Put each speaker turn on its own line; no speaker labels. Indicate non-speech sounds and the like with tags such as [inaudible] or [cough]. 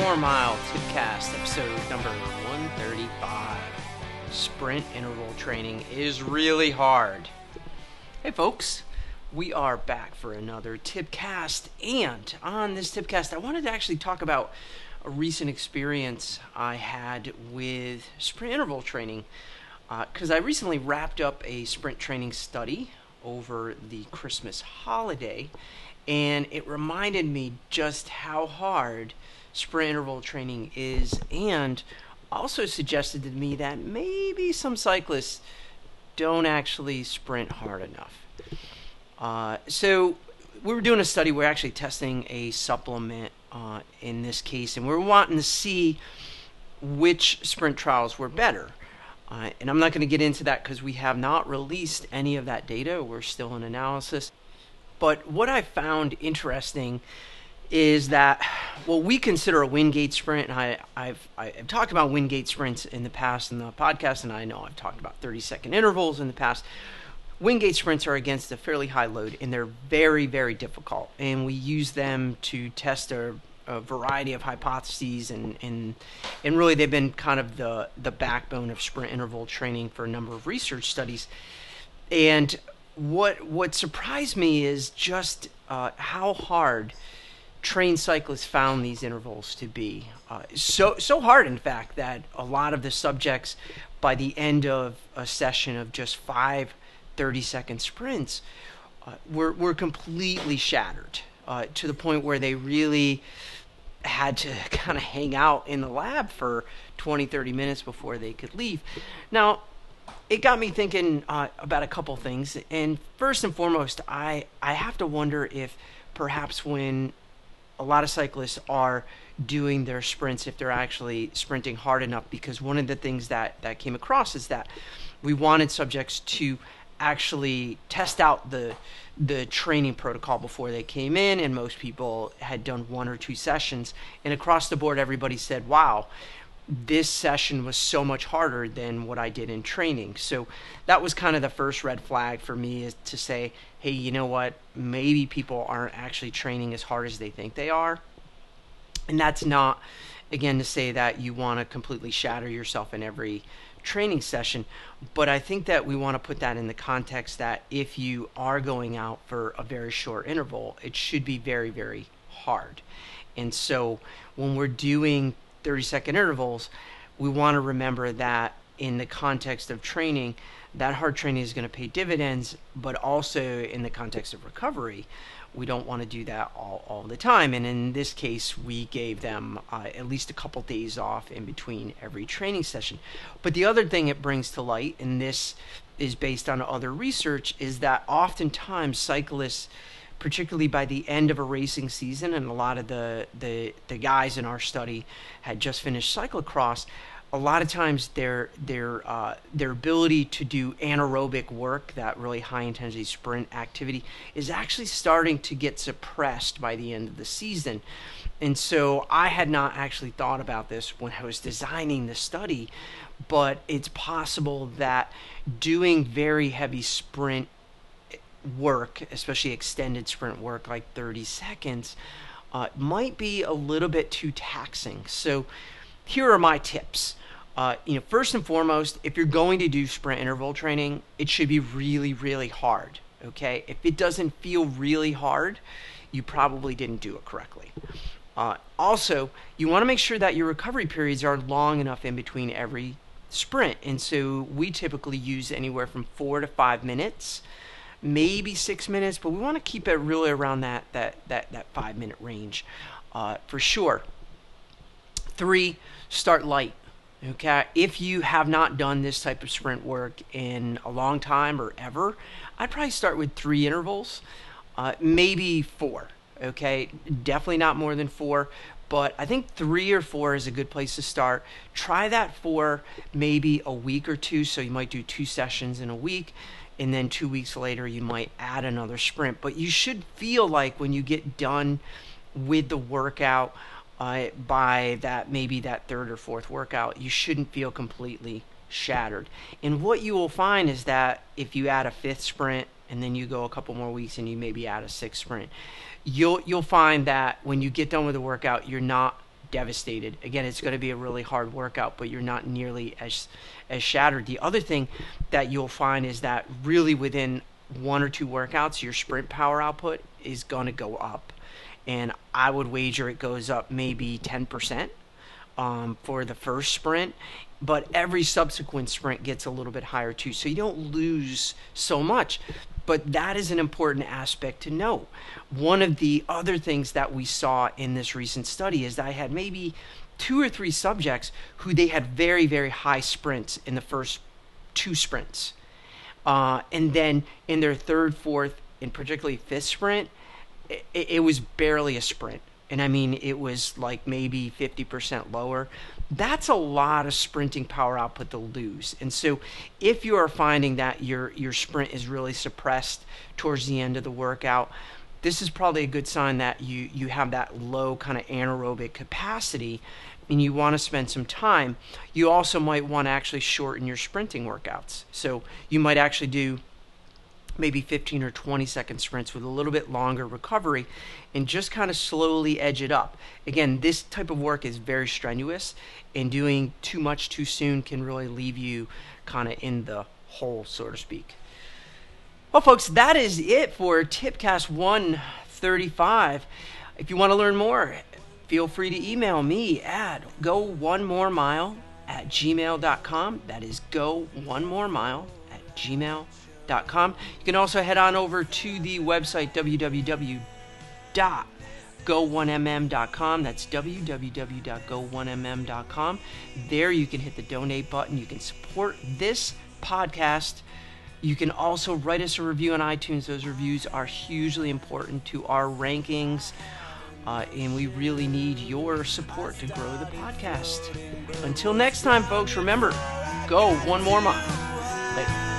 More Mile Tipcast, episode number 135. Sprint interval training is really hard. Hey, folks, we are back for another Tipcast, and on this Tipcast, I wanted to actually talk about a recent experience I had with sprint interval training because uh, I recently wrapped up a sprint training study over the Christmas holiday, and it reminded me just how hard sprint interval training is, and also suggested to me that maybe some cyclists don't actually sprint hard enough. Uh, so we were doing a study. We're actually testing a supplement uh, in this case, and we're wanting to see which sprint trials were better. Uh, and I'm not going to get into that because we have not released any of that data. We're still in analysis. But what I found interesting is that what we consider a Wingate sprint, and I, I've, I've talked about Wingate sprints in the past in the podcast, and I know I've talked about 30 second intervals in the past. Wingate sprints are against a fairly high load, and they're very, very difficult. And we use them to test a, a variety of hypotheses, and, and and really they've been kind of the the backbone of sprint interval training for a number of research studies. And what what surprised me is just uh, how hard trained cyclists found these intervals to be. Uh, so so hard, in fact, that a lot of the subjects, by the end of a session of just five 30 second sprints, uh, were were completely shattered uh, to the point where they really had to [laughs] kind of hang out in the lab for 20 30 minutes before they could leave. Now, it got me thinking uh, about a couple things. And first and foremost, I, I have to wonder if perhaps when a lot of cyclists are doing their sprints, if they're actually sprinting hard enough, because one of the things that, that came across is that we wanted subjects to actually test out the the training protocol before they came in and most people had done one or two sessions and across the board everybody said wow this session was so much harder than what I did in training. So that was kind of the first red flag for me is to say, hey, you know what? Maybe people aren't actually training as hard as they think they are. And that's not, again, to say that you want to completely shatter yourself in every training session. But I think that we want to put that in the context that if you are going out for a very short interval, it should be very, very hard. And so when we're doing 30 second intervals, we want to remember that in the context of training, that hard training is going to pay dividends, but also in the context of recovery, we don't want to do that all, all the time. And in this case, we gave them uh, at least a couple days off in between every training session. But the other thing it brings to light, and this is based on other research, is that oftentimes cyclists particularly by the end of a racing season, and a lot of the, the, the guys in our study had just finished cyclocross. A lot of times, their their uh, their ability to do anaerobic work, that really high intensity sprint activity, is actually starting to get suppressed by the end of the season. And so, I had not actually thought about this when I was designing the study, but it's possible that doing very heavy sprint work, especially extended sprint work like 30 seconds, uh, might be a little bit too taxing. So here are my tips. Uh, you know, first and foremost, if you're going to do sprint interval training, it should be really, really hard. Okay, if it doesn't feel really hard, you probably didn't do it correctly. Uh, also, you want to make sure that your recovery periods are long enough in between every sprint, and so we typically use anywhere from four to five minutes maybe six minutes, but we want to keep it really around that that that that five minute range, uh, for sure. Three, start light. Okay, if you have not done this type of sprint work in a long time or ever, I'd probably start with three intervals, uh, maybe four. Okay, definitely not more than four, but I think three or four is a good place to start. Try that for maybe a week or two. So you might do two sessions in a week and then two weeks later you might add another sprint. But you should feel like when you get done with the workout uh, by that maybe that third or fourth workout, you shouldn't feel completely shattered. And what you will find is that if you add a fifth sprint and then you go a couple more weeks and you maybe add a sixth sprint, you'll you'll find that when you get done with the workout, you're not devastated. Again, it's going to be a really hard workout, but you're not nearly as as shattered. The other thing that you'll find is that really within one or two workouts, your sprint power output is going to go up, and I would wager it goes up maybe ten percent um, for the first sprint, but every subsequent sprint gets a little bit higher too. So you don't lose so much. But that is an important aspect to know. One of the other things that we saw in this recent study is that I had maybe two or three subjects who they had very, very high sprints in the first two sprints. Uh, and then in their third, fourth, and particularly fifth sprint, it, it was barely a sprint and I mean it was like maybe 50% lower, that's a lot of sprinting power output to lose. And so if you are finding that your your sprint is really suppressed towards the end of the workout, this is probably a good sign that you you have that low kind of anaerobic capacity and you want to spend some time. You also might want to actually shorten your sprinting workouts. So you might actually do maybe 15 or 20 second sprints with a little bit longer recovery and just kind of slowly edge it up. Again, this type of work is very strenuous, and doing too much too soon can really leave you kind of in the hole, so to speak. Well, folks, that is it for Tipcast 135. If you want to learn more, feel free to email me at go one more mile at gmail.com. That is go one more mile at gmail.com you can also head on over to the website www.go1mm.com. That's www.go1mm.com. There you can hit the donate button. You can support this podcast. You can also write us a review on iTunes. Those reviews are hugely important to our rankings. Uh, and we really need your support to grow the podcast. Until next time, folks, remember go one more mile. Later.